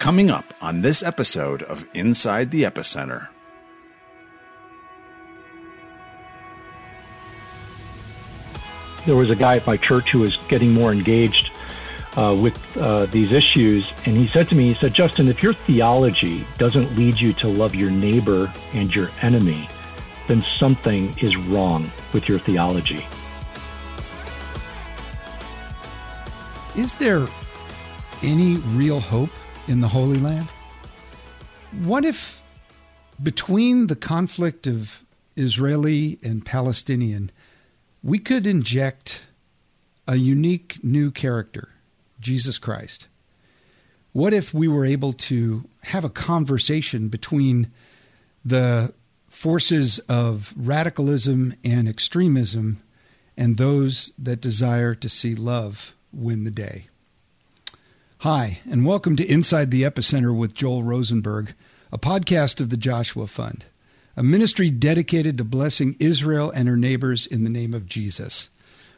Coming up on this episode of Inside the Epicenter. There was a guy at my church who was getting more engaged uh, with uh, these issues, and he said to me, he said, Justin, if your theology doesn't lead you to love your neighbor and your enemy, then something is wrong with your theology. Is there any real hope in the Holy Land? What if between the conflict of Israeli and Palestinian, we could inject a unique new character, Jesus Christ? What if we were able to have a conversation between the forces of radicalism and extremism and those that desire to see love win the day? Hi, and welcome to Inside the Epicenter with Joel Rosenberg, a podcast of the Joshua Fund, a ministry dedicated to blessing Israel and her neighbors in the name of Jesus.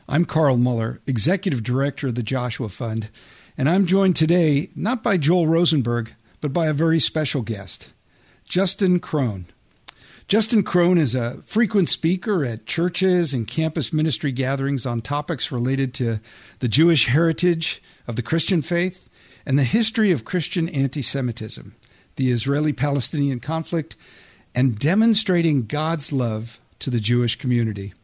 I'm Carl Moeller, Executive Director of the Joshua Fund, and I'm joined today not by Joel Rosenberg, but by a very special guest, Justin Krohn. Justin Krohn is a frequent speaker at churches and campus ministry gatherings on topics related to the Jewish heritage of the Christian faith and the history of Christian anti Semitism, the Israeli Palestinian conflict, and demonstrating God's love to the Jewish community.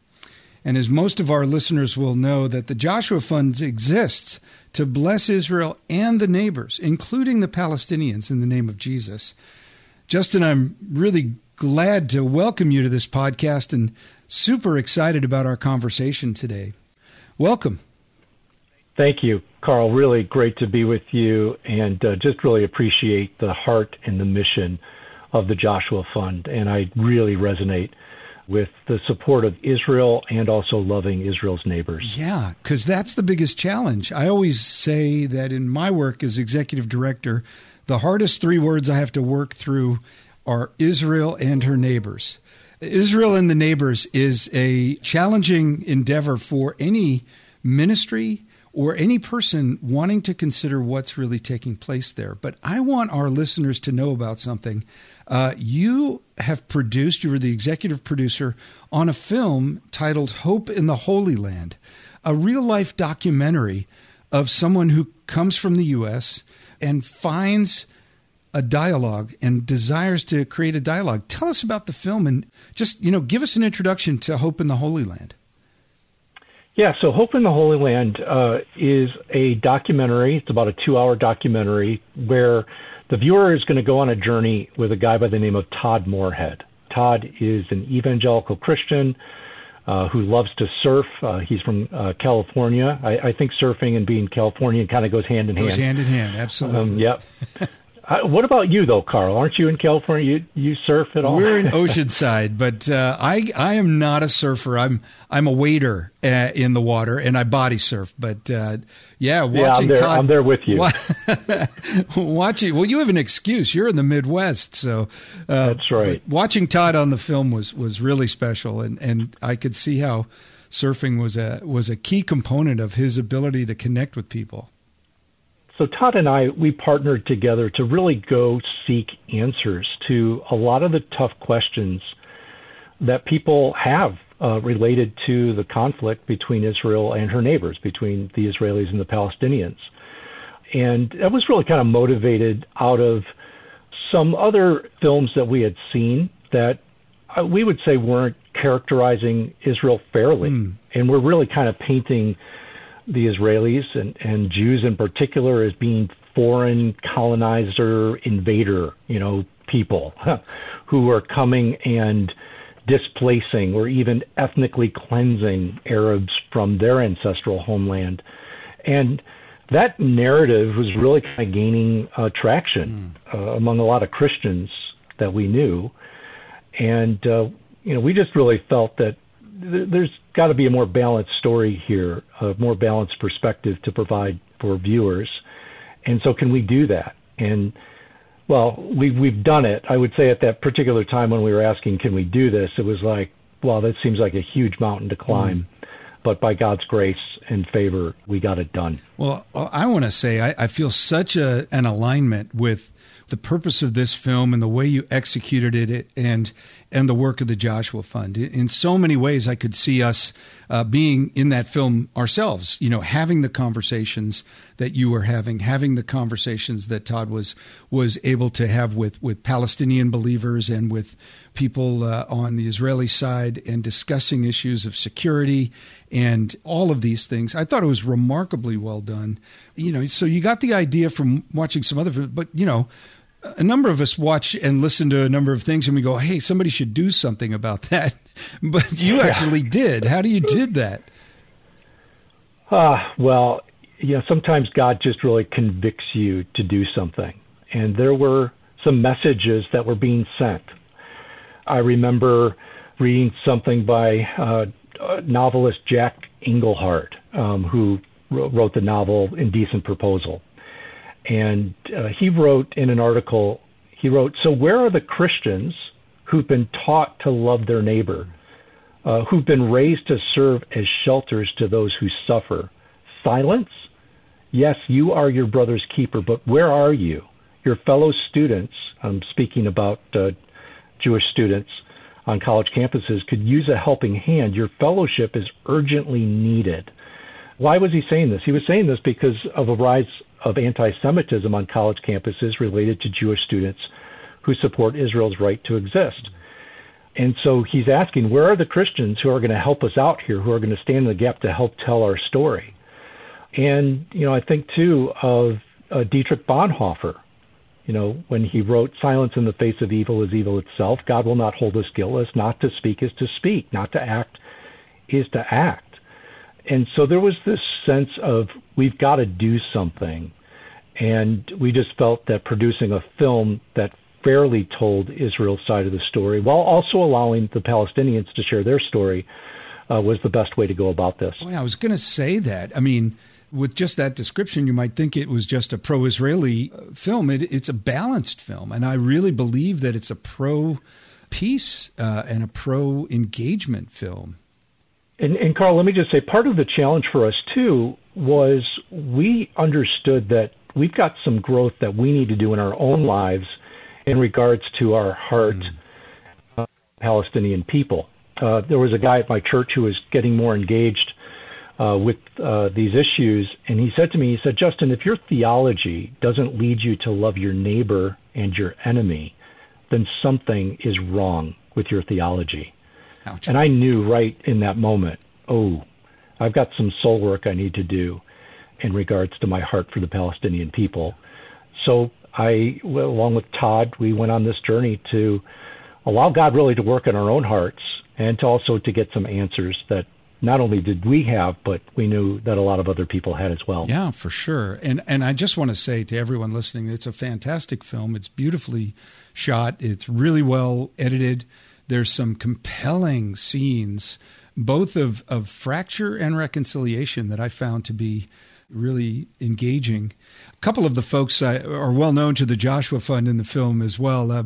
And as most of our listeners will know, that the Joshua Fund exists to bless Israel and the neighbors, including the Palestinians, in the name of Jesus. Justin, I'm really glad to welcome you to this podcast and super excited about our conversation today. Welcome. Thank you, Carl. Really great to be with you and uh, just really appreciate the heart and the mission of the Joshua Fund. And I really resonate with the support of Israel and also loving Israel's neighbors. Yeah, because that's the biggest challenge. I always say that in my work as executive director, the hardest three words I have to work through are Israel and her neighbors. Israel and the neighbors is a challenging endeavor for any ministry or any person wanting to consider what's really taking place there. But I want our listeners to know about something. Uh, you have produced, you were the executive producer on a film titled Hope in the Holy Land, a real life documentary of someone who comes from the U.S. and finds a dialogue and desires to create a dialogue. Tell us about the film and just, you know, give us an introduction to Hope in the Holy Land. Yeah, so Hope in the Holy Land uh, is a documentary. It's about a two hour documentary where the viewer is going to go on a journey with a guy by the name of Todd Moorhead. Todd is an evangelical Christian uh, who loves to surf. Uh, he's from uh, California. I, I, think surfing and being Californian kind of goes hand in goes hand. Goes hand in hand, absolutely. Um, yep. What about you, though, Carl? Aren't you in California? You, you surf at all? We're in Oceanside, but uh, I I am not a surfer. I'm I'm a waiter uh, in the water, and I body surf. But uh, yeah, watching yeah, I'm there, Todd, I'm there with you. watching, well, you have an excuse. You're in the Midwest, so uh, that's right. Watching Todd on the film was was really special, and and I could see how surfing was a was a key component of his ability to connect with people. So Todd and I, we partnered together to really go seek answers to a lot of the tough questions that people have uh, related to the conflict between Israel and her neighbors, between the Israelis and the Palestinians. And that was really kind of motivated out of some other films that we had seen that uh, we would say weren't characterizing Israel fairly. Mm. And we're really kind of painting the Israelis and, and Jews in particular as being foreign colonizer invader, you know, people who are coming and displacing or even ethnically cleansing Arabs from their ancestral homeland. And that narrative was really kind of gaining uh, traction mm. uh, among a lot of Christians that we knew. And, uh, you know, we just really felt that there's got to be a more balanced story here, a more balanced perspective to provide for viewers. And so, can we do that? And well, we've we've done it. I would say at that particular time when we were asking, can we do this? It was like, well, that seems like a huge mountain to climb. Mm. but by God's grace and favor, we got it done. Well, I want to say I, I feel such a, an alignment with the purpose of this film and the way you executed it and and the work of the Joshua Fund. In so many ways, I could see us uh, being in that film ourselves. You know, having the conversations that you were having, having the conversations that Todd was was able to have with with Palestinian believers and with people uh, on the Israeli side, and discussing issues of security and all of these things. I thought it was remarkably well done. You know, so you got the idea from watching some other, but you know a number of us watch and listen to a number of things and we go, hey, somebody should do something about that. But you yeah. actually did. How do you did that? Uh, well, you know, sometimes God just really convicts you to do something. And there were some messages that were being sent. I remember reading something by uh, novelist Jack Engelhard, um, who wrote the novel Indecent Proposal and uh, he wrote in an article, he wrote, So where are the Christians who've been taught to love their neighbor, uh, who've been raised to serve as shelters to those who suffer? Silence? Yes, you are your brother's keeper, but where are you? Your fellow students, I'm speaking about uh, Jewish students on college campuses, could use a helping hand. Your fellowship is urgently needed. Why was he saying this? He was saying this because of a rise of anti Semitism on college campuses related to Jewish students who support Israel's right to exist. And so he's asking, where are the Christians who are going to help us out here, who are going to stand in the gap to help tell our story? And, you know, I think too of uh, Dietrich Bonhoeffer, you know, when he wrote, Silence in the face of evil is evil itself. God will not hold us guiltless. Not to speak is to speak. Not to act is to act and so there was this sense of we've got to do something. And we just felt that producing a film that fairly told Israel's side of the story while also allowing the Palestinians to share their story uh, was the best way to go about this. Boy, I was going to say that. I mean, with just that description, you might think it was just a pro Israeli uh, film. It, it's a balanced film. And I really believe that it's a pro peace uh, and a pro engagement film. And, and Carl, let me just say part of the challenge for us too was we understood that we've got some growth that we need to do in our own lives in regards to our heart mm. Palestinian people. Uh, there was a guy at my church who was getting more engaged uh, with uh, these issues, and he said to me, he said, Justin, if your theology doesn't lead you to love your neighbor and your enemy, then something is wrong with your theology. Ouch. And I knew right in that moment, oh, I've got some soul work I need to do in regards to my heart for the Palestinian people. So I, along with Todd, we went on this journey to allow God really to work in our own hearts and to also to get some answers that not only did we have, but we knew that a lot of other people had as well. Yeah, for sure. And and I just want to say to everyone listening, it's a fantastic film. It's beautifully shot. It's really well edited. There's some compelling scenes, both of, of fracture and reconciliation, that I found to be really engaging. A couple of the folks uh, are well known to the Joshua Fund in the film as well. Uh,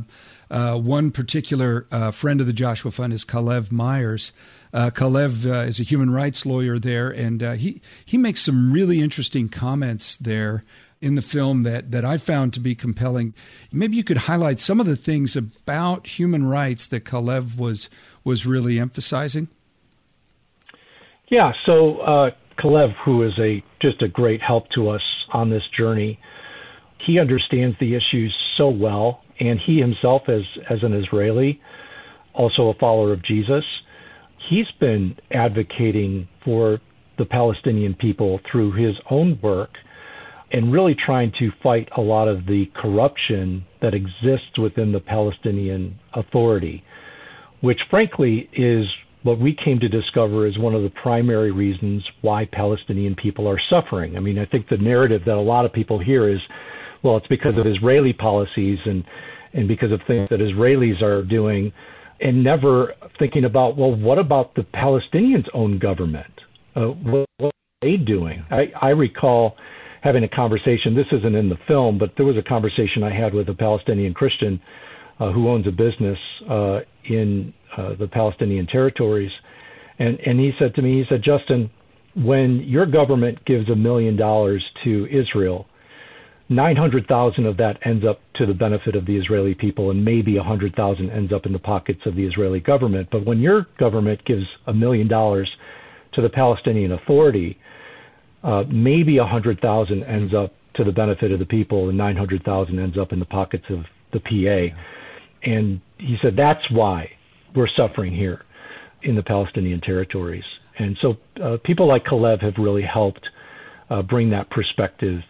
uh, one particular uh, friend of the Joshua Fund is Calev Myers. Uh, Calev uh, is a human rights lawyer there, and he he makes some really interesting comments there in the film that, that I found to be compelling. Maybe you could highlight some of the things about human rights that Calev was was really emphasizing. Yeah, so uh, Calev, who is a just a great help to us on this journey, he understands the issues so well, and he himself, as as an Israeli, also a follower of Jesus, he's been advocating for the Palestinian people through his own work and really trying to fight a lot of the corruption that exists within the Palestinian Authority, which frankly is what we came to discover is one of the primary reasons why Palestinian people are suffering. I mean, I think the narrative that a lot of people hear is, well, it's because of Israeli policies and and because of things that Israelis are doing, and never thinking about, well, what about the Palestinians' own government? Uh, what, what are they doing? I, I recall having a conversation. This isn't in the film, but there was a conversation I had with a Palestinian Christian uh, who owns a business uh, in uh, the Palestinian territories. And and he said to me, he said, Justin, when your government gives a million dollars to Israel, 900,000 of that ends up to the benefit of the Israeli people, and maybe a 100,000 ends up in the pockets of the Israeli government. But when your government gives a million dollars to the Palestinian Authority, uh, maybe 100,000 ends up to the benefit of the people, and 900,000 ends up in the pockets of the PA. And he said that's why we're suffering here in the Palestinian territories. And so uh, people like Calev have really helped uh, bring that perspective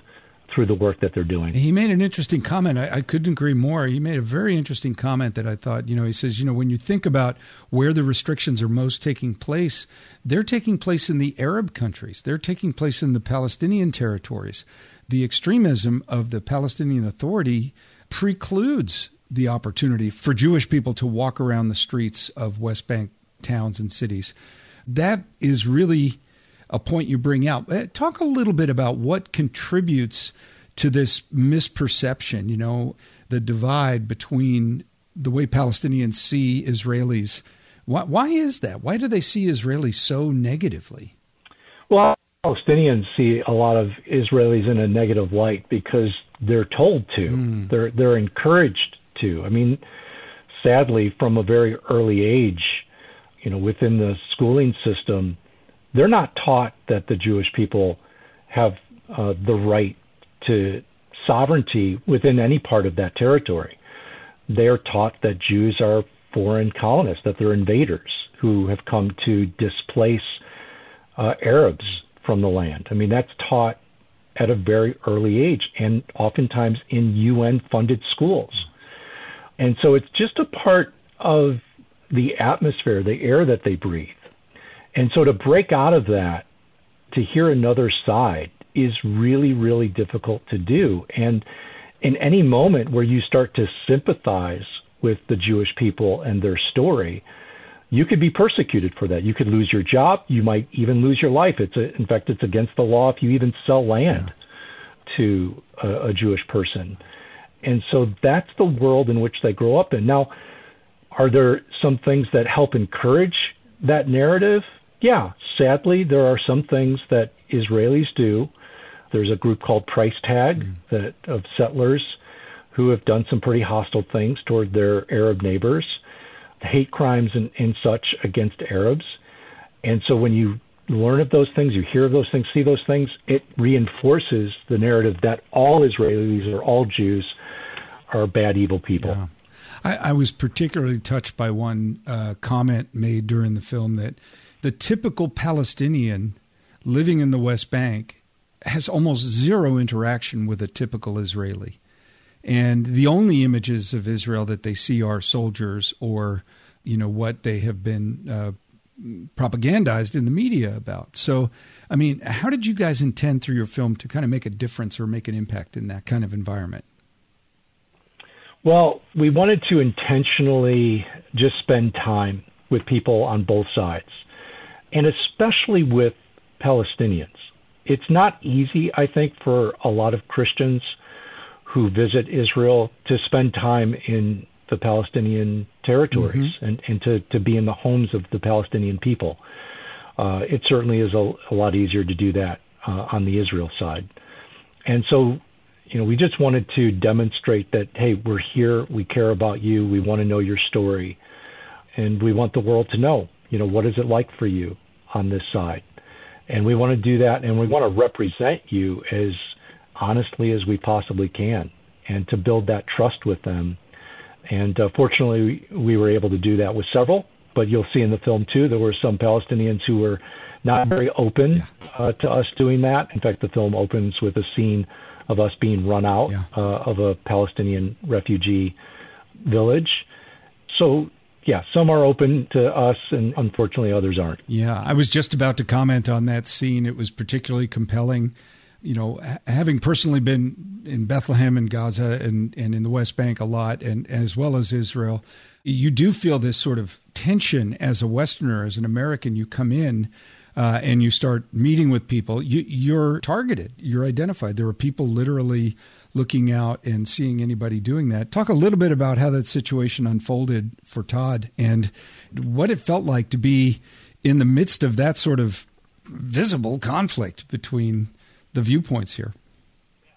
through the work that they're doing. He made an interesting comment. I, I, couldn't agree more. He made a very interesting comment that I thought, you know, he says, you know, when you think about where the restrictions are most taking place, they're taking place in the Arab countries, they're taking place in the Palestinian territories. The extremism of the Palestinian Authority precludes the opportunity for Jewish people to walk around the streets of West Bank towns and cities. That is really a point you bring out. Uh, talk a little bit about what contributes to this misperception, you know, the divide between the way Palestinians see Israelis. Why, why is that? Why do they see Israelis so negatively? Well, Palestinians see a lot of Israelis in a negative light because they're told to. Mm. They're they're encouraged to. I mean, sadly, from a very early age, you know, within the schooling system, they're not taught that the Jewish people have uh, the right to sovereignty within any part of that territory. They are taught that Jews are foreign colonists, that they're invaders who have come to displace uh, Arabs from the land. I mean, that's taught at a very early age and oftentimes in UN funded schools. And so it's just a part of the atmosphere, the air that they breathe. And so to break out of that, to hear another side is really, really difficult to do. And in any moment where you start to sympathize with the Jewish people and their story, you could be persecuted for that. You could lose your job. You might even lose your life. It's a, in fact, it's against the law if you even sell land yeah. to a, a Jewish person. And so that's the world in which they grow up in. Now, are there some things that help encourage that narrative? Yeah, sadly, there are some things that Israelis do. There's a group called Price Tag mm. that of settlers who have done some pretty hostile things toward their Arab neighbors, hate crimes and, and such against Arabs. And so when you learn of those things, you hear of those things, see those things, it reinforces the narrative that all Israelis or all Jews are bad, evil people. Yeah. I, I, was particularly touched by one uh, comment made during the film that the typical Palestinian living in the West Bank has almost zero interaction with a typical Israeli. And the only images of Israel that they see are soldiers or, you know, what they have been uh, propagandized in the media about. So, I mean, how did you guys intend through your film to kind of make a difference or make an impact in that kind of environment? Well, we wanted to intentionally just spend time with people on both sides, and especially with Palestinians. It's not easy, I think, for a lot of Christians who visit Israel to spend time in the Palestinian territories mm-hmm. and, and to, to be in the homes of the Palestinian people. Uh, it certainly is a, a, lot easier to do that uh, on the Israel side. And so you know, we just wanted to demonstrate that, hey, we're here, we care about you, we want to know your story, and we want the world to know, you know, what is it like for you on this side. And we want to do that, and we want to represent you as honestly as we possibly can, and to build that trust with them. And uh, fortunately, we were able to do that with several. But you'll see in the film too, there were some Palestinians who were not very open uh, to us doing that. In fact, the film opens with a scene of us being run out yeah. uh, of a Palestinian refugee village. So, yeah, some are open to us, and unfortunately, others aren't. Yeah, I was just about to comment on that scene. It was particularly compelling. You know, having personally been in Bethlehem and Gaza and, and in the West Bank a lot, and, and as well as Israel, you do feel this sort of tension as a Westerner, as an American. You come in uh, and you start meeting with people, you, you're targeted, you're identified. There are people literally looking out and seeing anybody doing that. Talk a little bit about how that situation unfolded for Todd and what it felt like to be in the midst of that sort of visible conflict between the viewpoints here?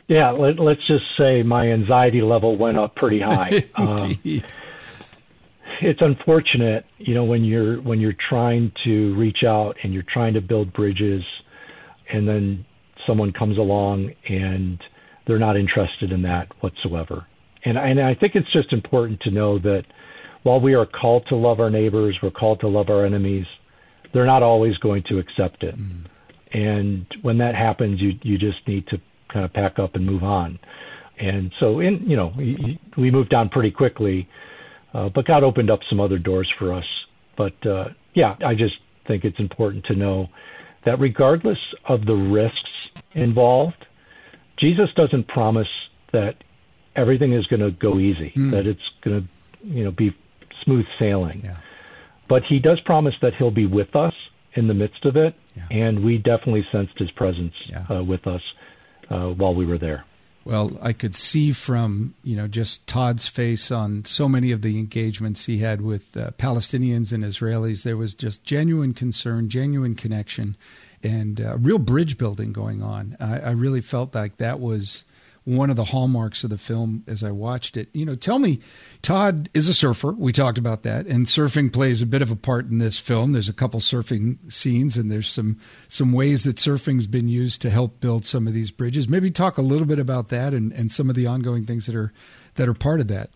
Yeah, let, us just say my anxiety level went up pretty high. Indeed. Um, it's unfortunate, you know, when you're when you're trying to reach out and you're trying to build bridges, and then someone comes along and they're not interested in that whatsoever. And and I think it's just important to know that while we are called to love our neighbors, we're called to love our enemies. They're not always going to accept it. Mm. And when that happens, you you just need to kind of pack up and move on. And so, in you know, we, we moved on pretty quickly uh, but God opened up some other doors for us. But uh, yeah, I just think it's important to know that regardless of the risks involved, Jesus doesn't promise that everything is going to go easy, mm. that it's going to, you know, be smooth sailing. Yeah. But he does promise that he'll be with us in the midst of it, yeah. and we definitely sensed his presence yeah. uh, with us uh, while we were there. Well, I could see from you know just Todd's face on so many of the engagements he had with uh, Palestinians and Israelis. There was just genuine concern, genuine connection, and uh, real bridge building going on. I, I really felt like that was one of the hallmarks of the film as I watched it. You know, tell me, Todd is a surfer. We talked about that, and surfing plays a bit of a part in this film. There's a couple surfing scenes, and there's some some ways that surfing's been used to help build some of these bridges. Maybe talk a little bit about that and, and some of the ongoing things that are that are part of that.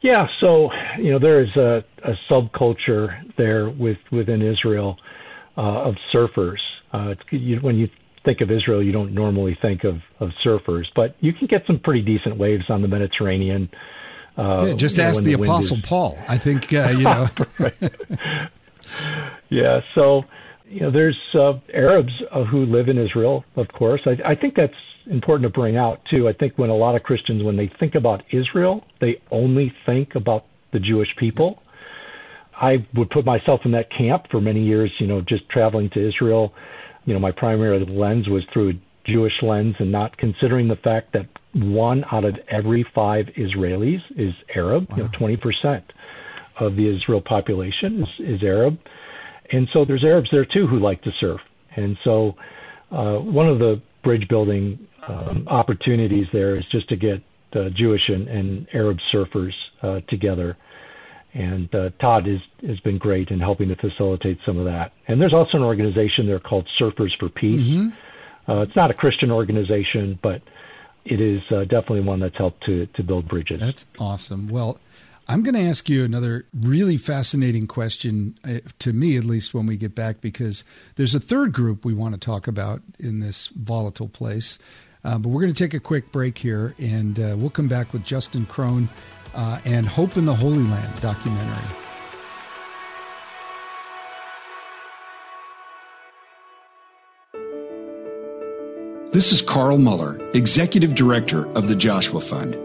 Yeah, so you know there is a, a subculture there with within Israel uh, of surfers. Uh, you, when you think of Israel, you don't normally think of, of surfers, but you can get some pretty decent waves on the Mediterranean. Uh, yeah, just ask the, the Apostle is... Paul. I think uh, you know. yeah, so you know, there's uh, Arabs uh, who live in Israel, of course. I, I think that's important to bring out too. I think when a lot of Christians, when they think about Israel, they only think about the Jewish people. I would put myself in that camp for many years. You know, just traveling to Israel you know, my primary lens was through a Jewish lens and not considering the fact that one out of every five Israelis is Arab. Wow. You know, 20% of the Israel population is, is Arab. And so there's Arabs there too who like to surf. And so uh, one of the bridge building um, opportunities there is just to get uh, Jewish and, and Arab surfers uh, together and uh, Todd is, has been great in helping to facilitate some of that. And there's also an organization there called Surfers for Peace. Mm-hmm. Uh, it's not a Christian organization, but it is uh, definitely one that's helped to, to build bridges. That's awesome. Well, I'm going to ask you another really fascinating question, uh, to me at least, when we get back, because there's a third group we want to talk about in this volatile place. Uh, but we're going to take a quick break here, and uh, we'll come back with Justin Krohn uh, and Hope in the Holy Land documentary. This is Carl Moeller, Executive Director of the Joshua Fund.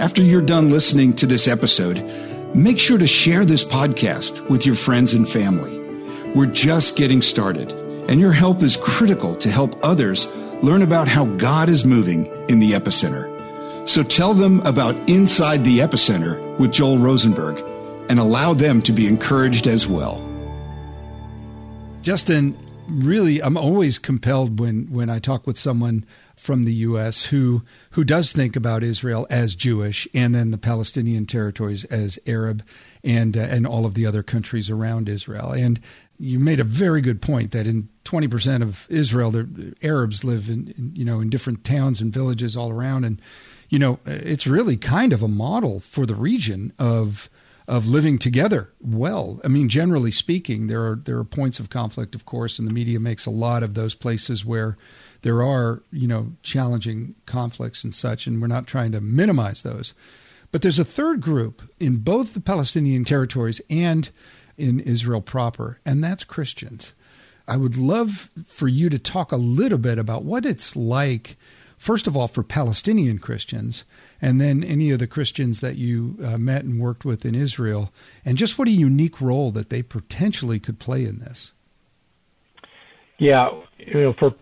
After you're done listening to this episode, make sure to share this podcast with your friends and family. We're just getting started, and your help is critical to help others learn about how God is moving in the epicenter. So tell them about Inside the Epicenter with Joel Rosenberg and allow them to be encouraged as well. Justin, really, I'm always compelled when, when I talk with someone from the U.S. who who does think about Israel as Jewish and then the Palestinian territories as Arab and uh, and all of the other countries around Israel. And you made a very good point that in 20% of Israel, the Arabs live in, in you know in different towns and villages all around and you know, it's really kind of a model for the region of of living together well. I mean, generally speaking, there are there are points of conflict, of course, and the media makes a lot of those places where there are you know challenging conflicts and such, and we're not trying to minimize those. But there's a third group in both the Palestinian territories and in Israel proper, and that's Christians. I would love for you to talk a little bit about what it's like first of all, for Palestinian Christians, and then any of the Christians that you uh, met and worked with in Israel, and just what a unique role that they potentially could play in this. Yeah, you know, for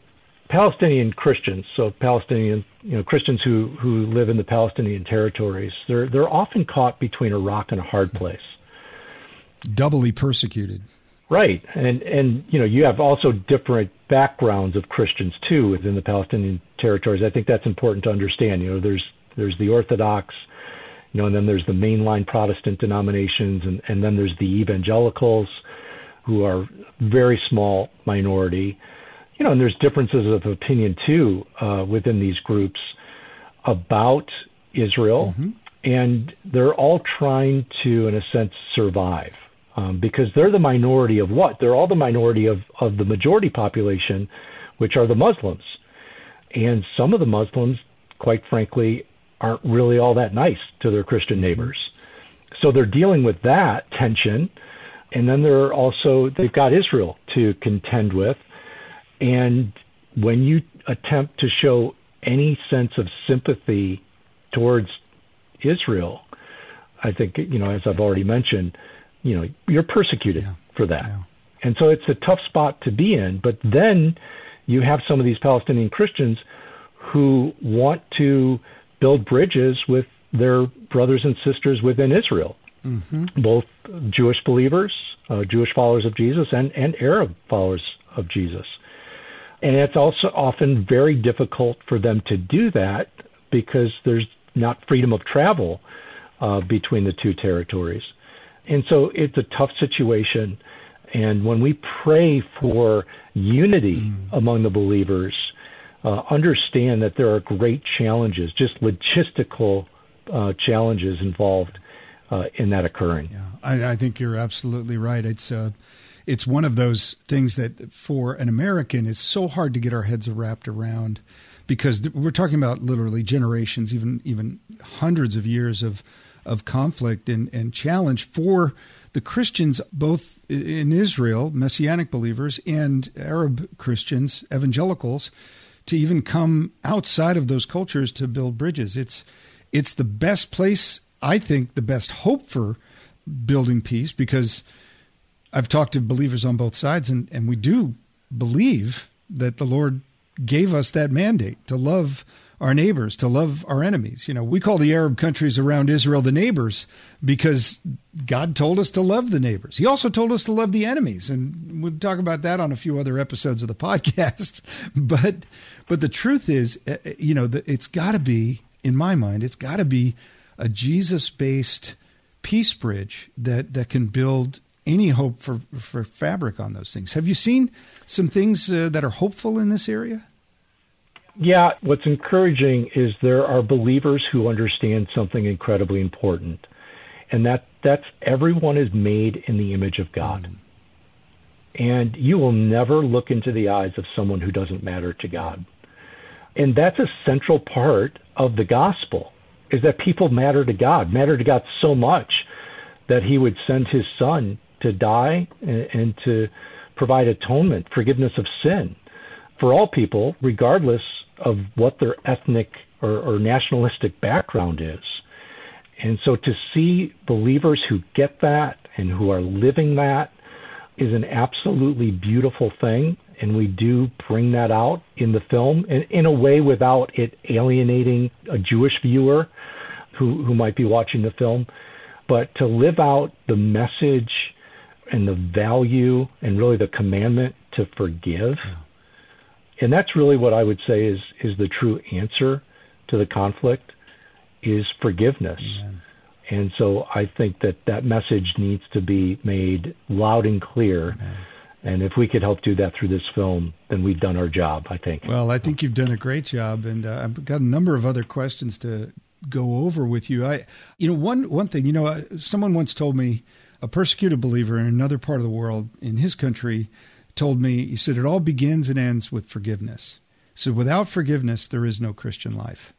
Palestinian Christians, so Palestinian, you know, Christians who who live in the Palestinian territories, they're they're often caught between a rock and a hard place. Doubly persecuted. Right, and and you know you have also different backgrounds of Christians too within the Palestinian territories. I think that's important to understand. You know, there's there's the Orthodox, you know, and then there's the mainline Protestant denominations, and and then there's the evangelicals, who are very small minority. You know, and there's differences of opinion too uh, within these groups about Israel, mm-hmm. and they're all trying to, in a sense, survive um, because they're the minority of what? They're all the minority of, of the majority population, which are the Muslims. And some of the Muslims, quite frankly, aren't really all that nice to their Christian mm-hmm. neighbors. So they're dealing with that tension. And then they're also, they've got Israel to contend with. And when you attempt to show any sense of sympathy towards Israel, I think, you know, as I've already mentioned, you know, you're persecuted yeah. for that. Yeah. And so it's a tough spot to be in. But then you have some of these Palestinian Christians who want to build bridges with their brothers and sisters within Israel, mm-hmm. both Jewish believers, uh, Jewish followers of Jesus, and, and Arab followers of Jesus. And it's also often very difficult for them to do that because there's not freedom of travel uh, between the two territories. And so it's a tough situation. And when we pray for unity mm. among the believers, uh, understand that there are great challenges, just logistical uh, challenges involved uh, in that occurring. Yeah, I, I, think you're absolutely right. It's uh, it's one of those things that for an American is so hard to get our heads wrapped around because we're talking about literally generations, even even hundreds of years of of conflict and, and challenge for the Christians, both in Israel, Messianic believers, and Arab Christians, evangelicals, to even come outside of those cultures to build bridges. It's it's the best place, I think, the best hope for building peace because I've talked to believers on both sides, and, and we do believe that the Lord gave us that mandate to love our neighbors, to love our enemies. You know, we call the Arab countries around Israel the neighbors because God told us to love the neighbors. He also told us to love the enemies, and we'll talk about that on a few other episodes of the podcast. But but the truth is, uh, uh, you know, it's got to be, in my mind, it's got to be a Jesus-based peace bridge that that can build any hope for for fabric on those things. Have you seen some things uh, that are hopeful in this area? Yeah, what's encouraging is there are believers who understand something incredibly important, and that that's everyone is made in the image of God. Mm. And you will never look into the eyes of someone who doesn't matter to God. And that's a central part of the gospel is that people matter to God, matter to God so much that he would send his son to die and, and to provide atonement, forgiveness of sin for all people, regardless of what their ethnic or, or nationalistic background is. And so to see believers who get that and who are living that is an absolutely beautiful thing. And we do bring that out in the film in, in a way without it alienating a Jewish viewer who, who might be watching the film. But to live out the message and the value and really the commandment to forgive. Yeah and that's really what I would say is is the true answer to the conflict is forgiveness. Amen. And so I think that that message needs to be made loud and clear. Amen. And if we could help do that through this film, then we've done our job, I think. Well, I think you've done a great job. And uh, I've got a number of other questions to go over with you. I, you know, one, one thing, you know, uh, someone once told me a persecuted believer in another part of the world in his country told me, he said, it all begins and ends with forgiveness. So without forgiveness, there is no Christian life.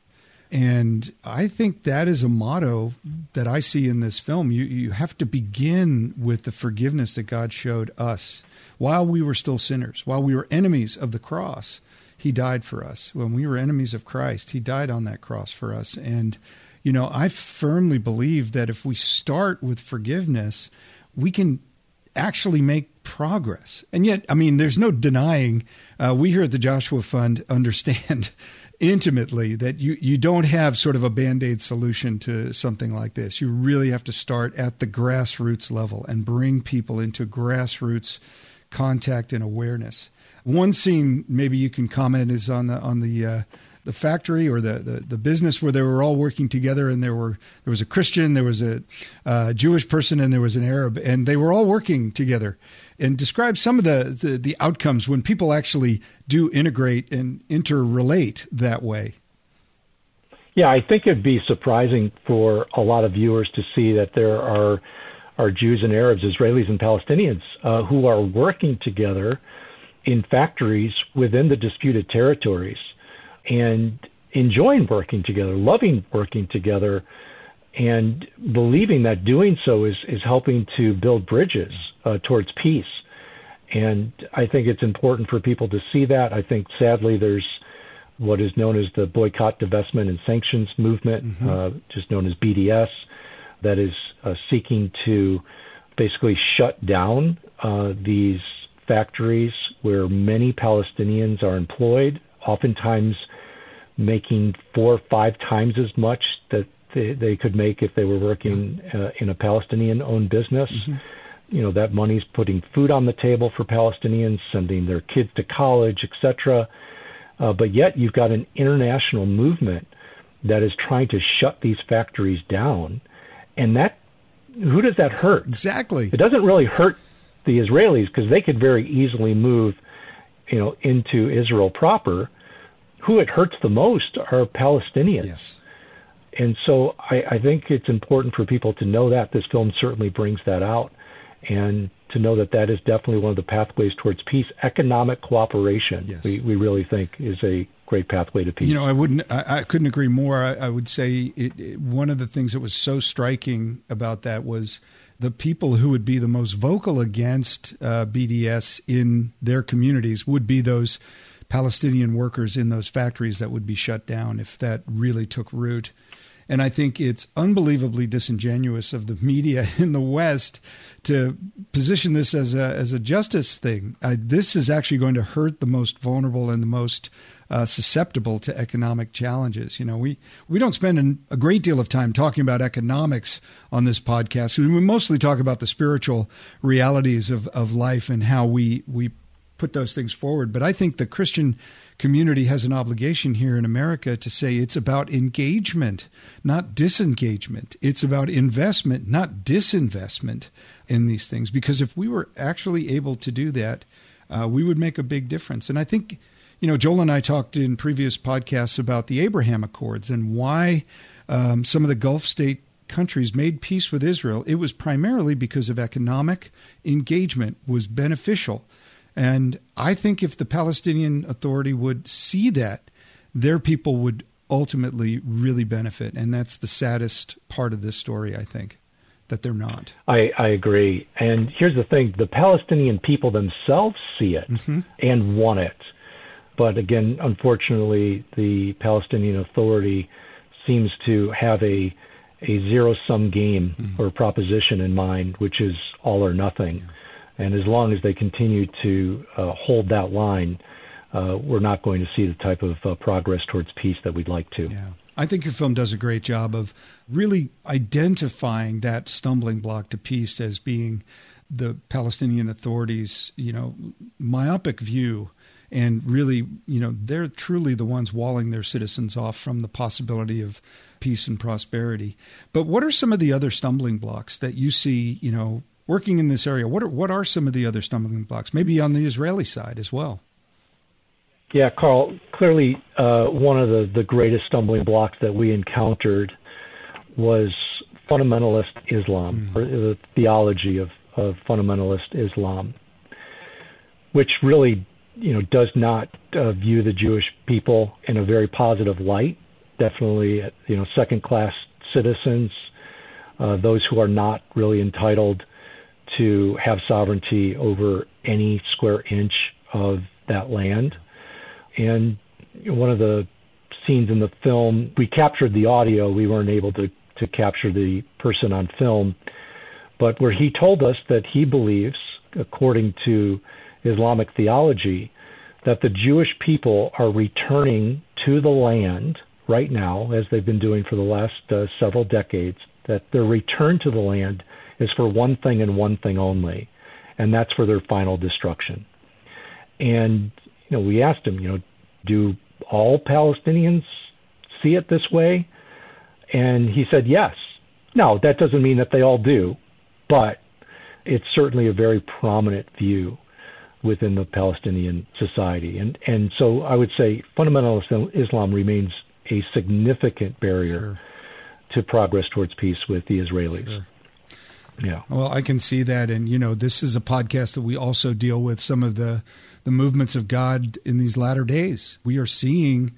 And I think that is a motto that I see in this film. You, you have to begin with the forgiveness that God showed us while we were still sinners, while we were enemies of the cross. He died for us. When we were enemies of Christ, He died on that cross for us. And, you know, I firmly believe that if we start with forgiveness, we can actually make progress. And yet, I mean, there's no denying. Uh, we here at the Joshua Fund understand intimately that you, you don't have sort of a band aid solution to something like this. You really have to start at the grassroots level and bring people into grassroots contact and awareness. One scene maybe you can comment is on the on the uh, the factory or the, the, the, business where they were all working together and there were there was a Christian, there was a uh, Jewish person, and there was an Arab, and they were all working together. And describe some of the, the, the outcomes when people actually do integrate and interrelate that way. Yeah, I think it'd be surprising for a lot of viewers to see that there are are Jews and Arabs, Israelis and Palestinians uh, who are working together in factories within the disputed territories and enjoying working together, loving working together, and believing that doing so is, is helping to build bridges uh, towards peace. And I think it's important for people to see that. I think sadly there's what is known as the boycott, divestment, and sanctions movement, mm-hmm. uh, just known as BDS, that is uh, seeking to basically shut down uh, these factories where many Palestinians are employed, oftentimes making four or five times as much that they, they could make if they were working uh, in a Palestinian owned business. Mm-hmm. You know, that money's putting food on the table for Palestinians, sending their kids to college, etc. Uh, but yet you've got an international movement that is trying to shut these factories down. And that, who does that hurt? Exactly. It doesn't really hurt the Israelis because they could very easily move, you know, into Israel proper who it hurts the most are Palestinians. Yes. And so I, I think it's important for people to know that. This film certainly brings that out. And to know that that is definitely one of the pathways towards peace. Economic cooperation, yes. we, we really think, is a great pathway to peace. You know, I wouldn't, I, I couldn't agree more. I, I would say it, it, one of the things that was so striking about that was the people who would be the most vocal against uh, BDS in their communities would be those Palestinian workers in those factories that would be shut down if that really took root. And I think it's unbelievably disingenuous of the media in the West to position this as a as a justice thing. I, this is actually going to hurt the most vulnerable and the most uh, susceptible to economic challenges. You know, we we don't spend an, a great deal of time talking about economics on this podcast. We mostly talk about the spiritual realities of, of life and how we we put those things forward. But I think the Christian community has an obligation here in America to say it's about engagement, not disengagement. It's about investment, not disinvestment in these things. Because if we were actually able to do that, uh, we would make a big difference. And I think, you know, Joel and I talked in previous podcasts about the Abraham Accords and why um, some of the Gulf state countries made peace with Israel. It was primarily because of economic engagement was beneficial and I think if the Palestinian Authority would see that, their people would ultimately really benefit. And that's the saddest part of this story, I think, that they're not. I, I agree. And here's the thing the Palestinian people themselves see it mm-hmm. and want it. But again, unfortunately, the Palestinian Authority seems to have a a zero sum game mm-hmm. or proposition in mind, which is all or nothing. Yeah. And as long as they continue to uh, hold that line, uh, we're not going to see the type of uh, progress towards peace that we'd like to. Yeah. I think your film does a great job of really identifying that stumbling block to peace as being the Palestinian authorities, you know, myopic view and really, you know, they're truly the ones walling their citizens off from the possibility of peace and prosperity. But what are some of the other stumbling blocks that you see, you know, working in this area, what are, what are some of the other stumbling blocks, maybe on the Israeli side as well? Yeah, Carl, clearly uh, one of the, the greatest stumbling blocks that we encountered was fundamentalist Islam, mm. or the theology of, of fundamentalist Islam, which really you know does not uh, view the Jewish people in a very positive light. Definitely, you know, second class citizens, uh, those who are not really entitled to have sovereignty over any square inch of that land. And one of the scenes in the film, we captured the audio. We weren't able to, to capture the person on film, but where he told us that he believes, according to Islamic theology, that the Jewish people are returning to the land right now, as they've been doing for the last uh, several decades, that their return to the land is for one thing and one thing only, and that's for their final destruction. And you know, we asked him, you know, do all Palestinians see it this way? And he said yes. Now, that doesn't mean that they all do, but it's certainly a very prominent view within the Palestinian society. And and so I would say fundamentalist Islam remains a significant barrier sure. to progress towards peace with the Israelis. Sure. Yeah. Well, I can see that and you know, this is a podcast that we also deal with some of the the movements of God in these latter days. We are seeing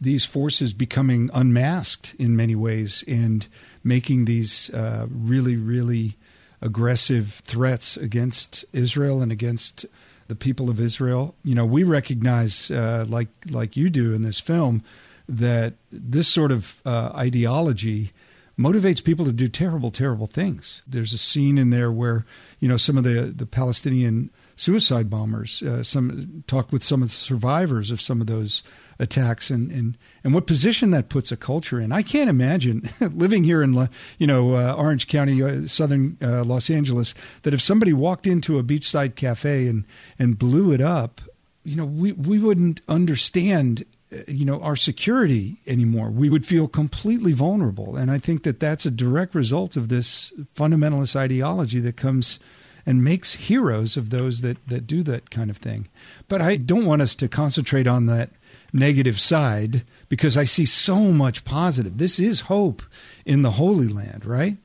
these forces becoming unmasked in many ways and making these uh, really, really aggressive threats against Israel and against the people of Israel. You know, we recognize, uh, like like you do in this film, that this sort of uh, ideology motivates people to do terrible, terrible things. There's a scene in there where you know some of the the Palestinian suicide bombers. Uh, some talk with some of the survivors of some of those attacks and, and, and what position that puts a culture in. I can't imagine living here in you know uh, Orange County, uh, southern uh, Los Angeles, that if somebody walked into a beachside cafe and and blew it up, you know, we we wouldn't understand uh, you know our security anymore we would feel completely vulnerable and i think that that's a direct result of this fundamentalist ideology that comes and makes heroes of those that, that do that kind of thing. But I don't want us to concentrate on that negative side because I see so much positive. This is hope in the Holy Land, right?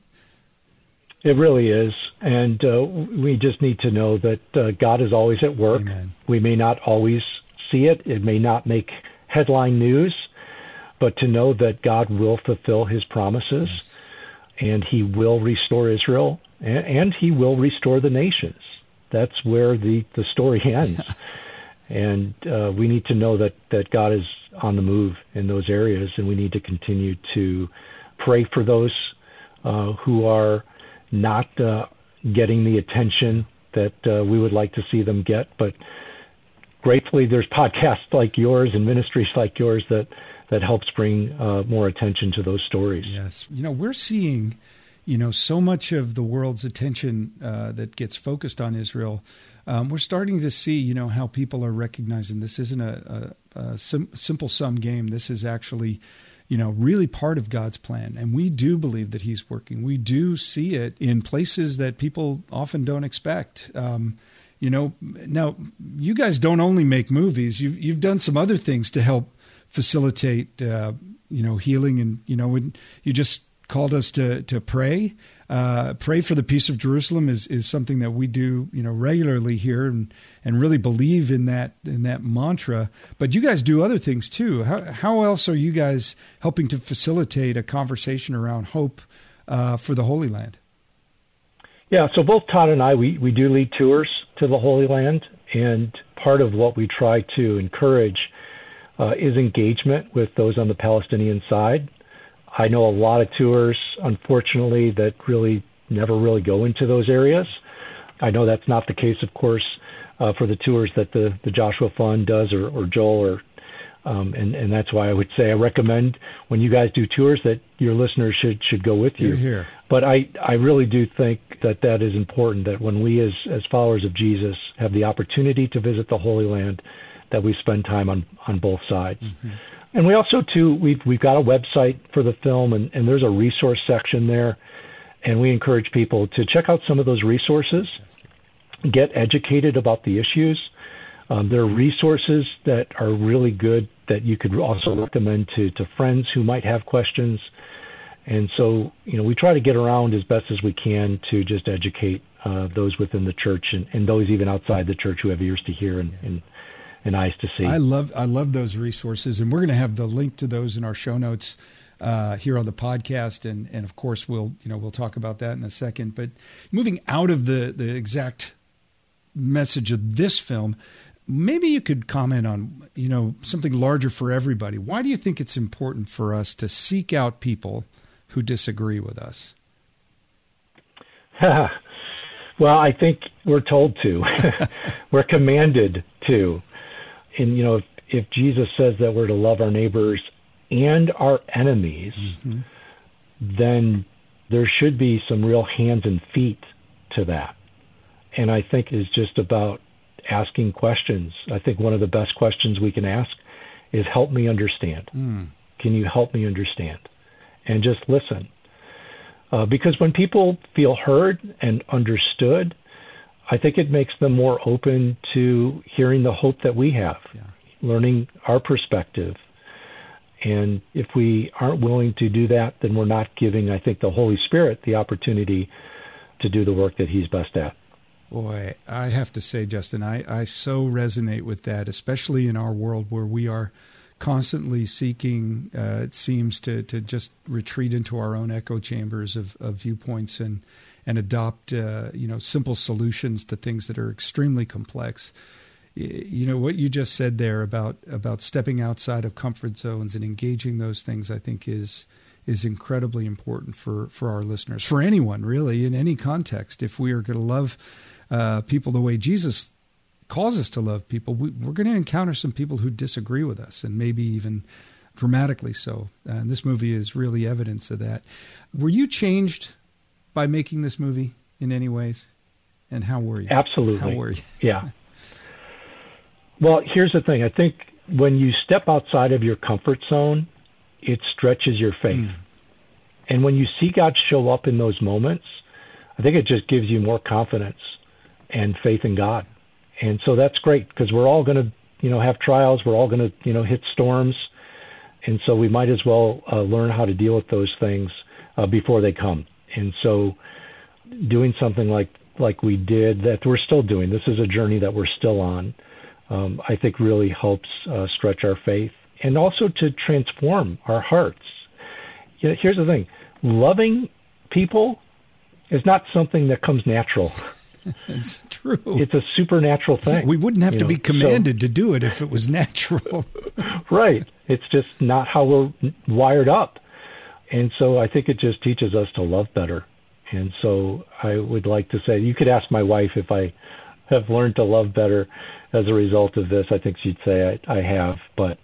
It really is. And uh, we just need to know that uh, God is always at work. Amen. We may not always see it, it may not make headline news, but to know that God will fulfill his promises yes. and he will restore Israel and, and he will restore the nations. That's where the, the story ends. And uh, we need to know that, that God is on the move in those areas, and we need to continue to pray for those uh, who are not uh, getting the attention that uh, we would like to see them get. But gratefully, there's podcasts like yours and ministries like yours that that helps bring uh, more attention to those stories. Yes, you know, we're seeing you know, so much of the world's attention uh, that gets focused on Israel, um, we're starting to see, you know, how people are recognizing this isn't a, a, a sim- simple sum game. This is actually, you know, really part of God's plan. And we do believe that He's working. We do see it in places that people often don't expect. Um, you know, now you guys don't only make movies. You've you've done some other things to help facilitate, uh, you know, healing. And you know, when you just called us to to pray. Uh, pray for the peace of Jerusalem is, is something that we do, you know, regularly here, and, and really believe in that in that mantra. But you guys do other things too. How how else are you guys helping to facilitate a conversation around hope uh, for the Holy Land? Yeah, so both Todd and I we we do lead tours to the Holy Land, and part of what we try to encourage uh, is engagement with those on the Palestinian side. I know a lot of tours, unfortunately, that really never really go into those areas. I know that's not the case, of course, uh, for the tours that the, the Joshua Fund does or, or Joel or um, and, and that's why I would say I recommend when you guys do tours that your listeners should should go with you. Here. But I, I really do think that that is important that when we as, as followers of Jesus have the opportunity to visit the Holy Land, that we spend time on, on both sides. Mm-hmm. And we also too we've we've got a website for the film and, and there's a resource section there and we encourage people to check out some of those resources, get educated about the issues. Um, there are resources that are really good that you could also recommend to, to friends who might have questions. And so, you know, we try to get around as best as we can to just educate uh, those within the church and, and those even outside the church who have ears to hear and, and and eyes to see. I love I love those resources, and we're going to have the link to those in our show notes uh, here on the podcast, and and of course we'll you know we'll talk about that in a second. But moving out of the the exact message of this film, maybe you could comment on you know something larger for everybody. Why do you think it's important for us to seek out people who disagree with us? well, I think we're told to. we're commanded to and you know, if, if Jesus says that we're to love our neighbors and our enemies, mm-hmm. then there should be some real hands and feet to that. And I think it's just about asking questions. I think one of the best questions we can ask is help me understand. Mm. Can you help me understand? And just listen. Uh, because when people feel heard and understood, I think it makes them more open to hearing the hope that we have, yeah. learning our perspective. And if we aren't willing to do that, then we're not giving, I think, the Holy Spirit the opportunity to do the work that He's best at. Boy, I have to say, Justin, I, I so resonate with that, especially in our world where we are constantly seeking, uh, it seems, to, to just retreat into our own echo chambers of, of viewpoints and, and adopt, uh, you know, simple solutions to things that are extremely complex. You know what you just said there about about stepping outside of comfort zones and engaging those things, I think is is incredibly important for for our listeners, for anyone really in any context. If we are going to love uh, people the way Jesus calls us to love people, we, are going to encounter some people who disagree with us, and maybe even dramatically so. And this movie is really evidence of that. Were you changed by making this movie in any ways? And how were you? Absolutely. How were you? yeah. Well, here's the thing. I think when you step outside of your comfort zone, it stretches your faith. Mm. And when you see God show up in those moments, I think it just gives you more confidence and faith in God. And so that's great because we're all going to, you know, have trials. We're all going to, you know, hit storms. And so we might as well uh, learn how to deal with those things uh, before they come. And so doing something like like we did that we're still doing. This is a journey that we're still on. Um, I think really helps uh, stretch our faith and also to transform our hearts. You know, here's the thing: loving people is not something that comes natural. it's true. It's a supernatural thing. We wouldn't have to know? be commanded so, to do it if it was natural. right. It's just not how we're wired up. And so I think it just teaches us to love better. And so I would like to say, you could ask my wife if I have learned to love better as a result of this. I think she'd say I, I have. But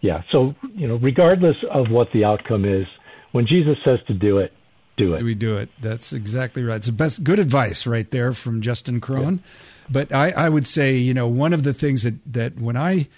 yeah, so, you know, regardless of what the outcome is, when Jesus says to do it, do it. We do it. That's exactly right. It's the best, good advice right there from Justin Krohn. Yeah. But I, I would say, you know, one of the things that, that when I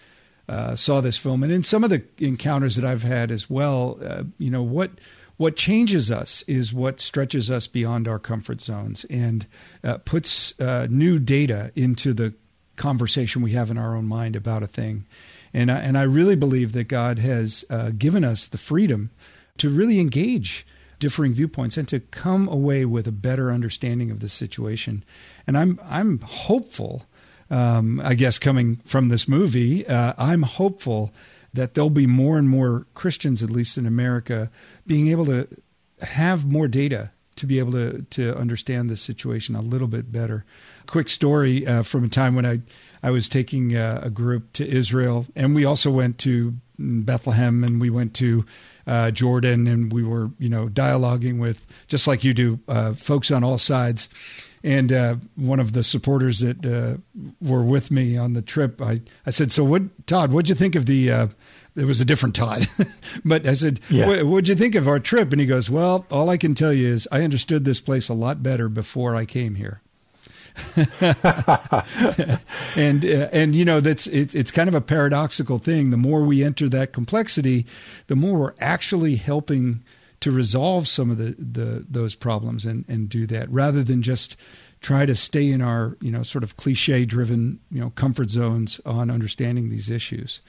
uh, saw this film, and in some of the encounters that I've had as well, uh, you know, what what changes us is what stretches us beyond our comfort zones and uh, puts uh, new data into the conversation we have in our own mind about a thing. And I, and I really believe that God has uh, given us the freedom to really engage differing viewpoints and to come away with a better understanding of the situation. And I'm I'm hopeful. Um, I guess coming from this movie, uh, I'm hopeful that there'll be more and more Christians, at least in America, being able to have more data to be able to to understand this situation a little bit better. Quick story uh, from a time when I I was taking uh, a group to Israel, and we also went to Bethlehem, and we went to uh, Jordan, and we were, you know, dialoguing with just like you do, uh, folks on all sides. And uh, one of the supporters that uh, were with me on the trip, I, I said, "So, what, Todd? What'd you think of the?" Uh, it was a different Todd, but I said, yeah. what, "What'd you think of our trip?" And he goes, "Well, all I can tell you is I understood this place a lot better before I came here." and uh, and you know that's it's it's kind of a paradoxical thing. The more we enter that complexity, the more we're actually helping to resolve some of the, the those problems and and do that rather than just try to stay in our you know sort of cliche driven you know comfort zones on understanding these issues.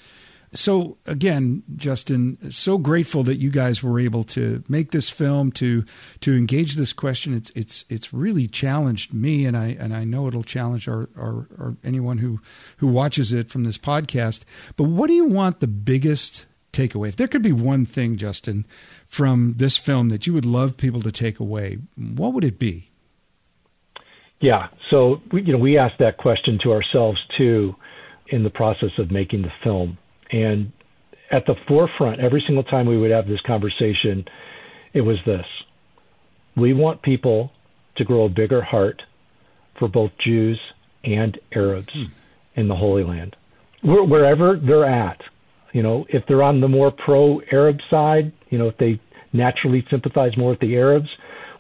So again, Justin, so grateful that you guys were able to make this film to to engage this question. It's it's it's really challenged me, and I and I know it'll challenge our, our, our anyone who who watches it from this podcast. But what do you want the biggest takeaway? If there could be one thing, Justin, from this film that you would love people to take away, what would it be? Yeah, so we, you know we asked that question to ourselves too in the process of making the film and at the forefront, every single time we would have this conversation, it was this we want people to grow a bigger heart for both Jews and Arabs hmm. in the Holy Land. wherever they're at. You know, if they're on the more pro-Arab side, you know, if they naturally sympathize more with the Arabs,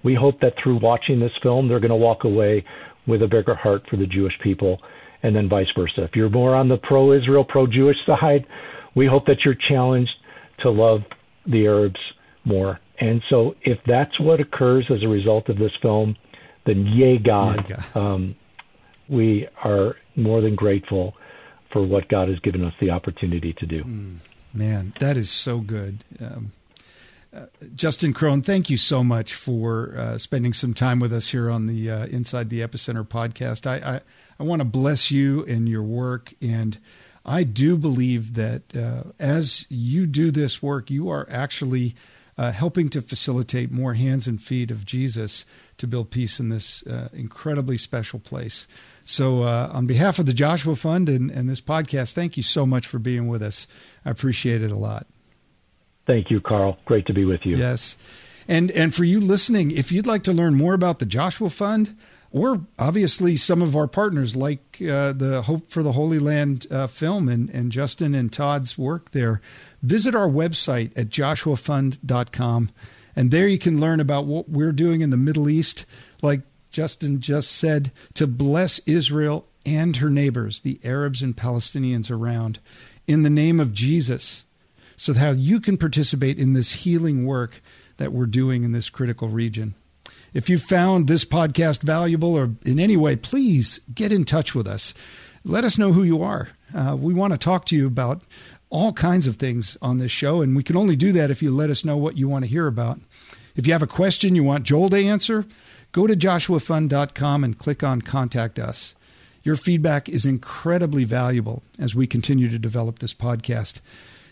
we hope that through watching this film, they're going to walk away with a bigger heart for the Jewish people, and then vice versa. If you're more on the pro-Israel, pro-Jewish side, we hope that you're challenged to love the Arabs more. And so, if that's what occurs as a result of this film, then yay God, yay God. Um, we are more than grateful for what God has given us the opportunity to do. Mm, man, that is so good. Um, uh, Justin Krohn, thank you so much for uh, spending some time with us here on the uh, Inside the Epicenter podcast. I, I, I want to bless you and your work. And I do believe that uh, as you do this work, you are actually uh, helping to facilitate more hands and feet of Jesus to build peace in this uh, incredibly special place. So, uh, on behalf of the Joshua Fund and, and this podcast, thank you so much for being with us. I appreciate it a lot. Thank you, Carl. Great to be with you. Yes. And, and for you listening, if you'd like to learn more about the Joshua Fund, or obviously some of our partners like uh, the Hope for the Holy Land uh, film and, and Justin and Todd's work there, visit our website at joshuafund.com. And there you can learn about what we're doing in the Middle East, like Justin just said, to bless Israel and her neighbors, the Arabs and Palestinians around, in the name of Jesus, so that you can participate in this healing work that we're doing in this critical region. If you found this podcast valuable or in any way, please get in touch with us. Let us know who you are. Uh, we want to talk to you about all kinds of things on this show, and we can only do that if you let us know what you want to hear about. If you have a question you want Joel to answer, go to joshuafund.com and click on Contact Us. Your feedback is incredibly valuable as we continue to develop this podcast.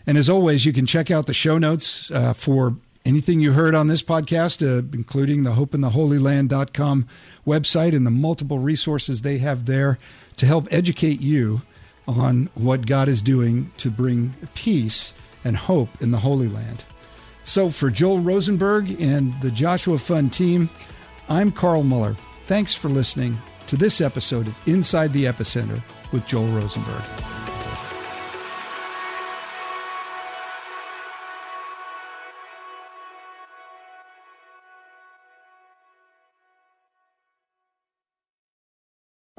And as always, you can check out the show notes uh, for anything you heard on this podcast, uh, including the hopeintheholyland.com website and the multiple resources they have there to help educate you on what God is doing to bring peace and hope in the Holy Land. So, for Joel Rosenberg and the Joshua Fund team, I'm Carl Moeller. Thanks for listening to this episode of Inside the Epicenter with Joel Rosenberg.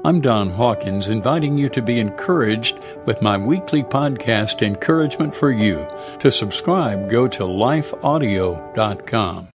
I'm Don Hawkins, inviting you to be encouraged with my weekly podcast, Encouragement for You. To subscribe, go to lifeaudio.com.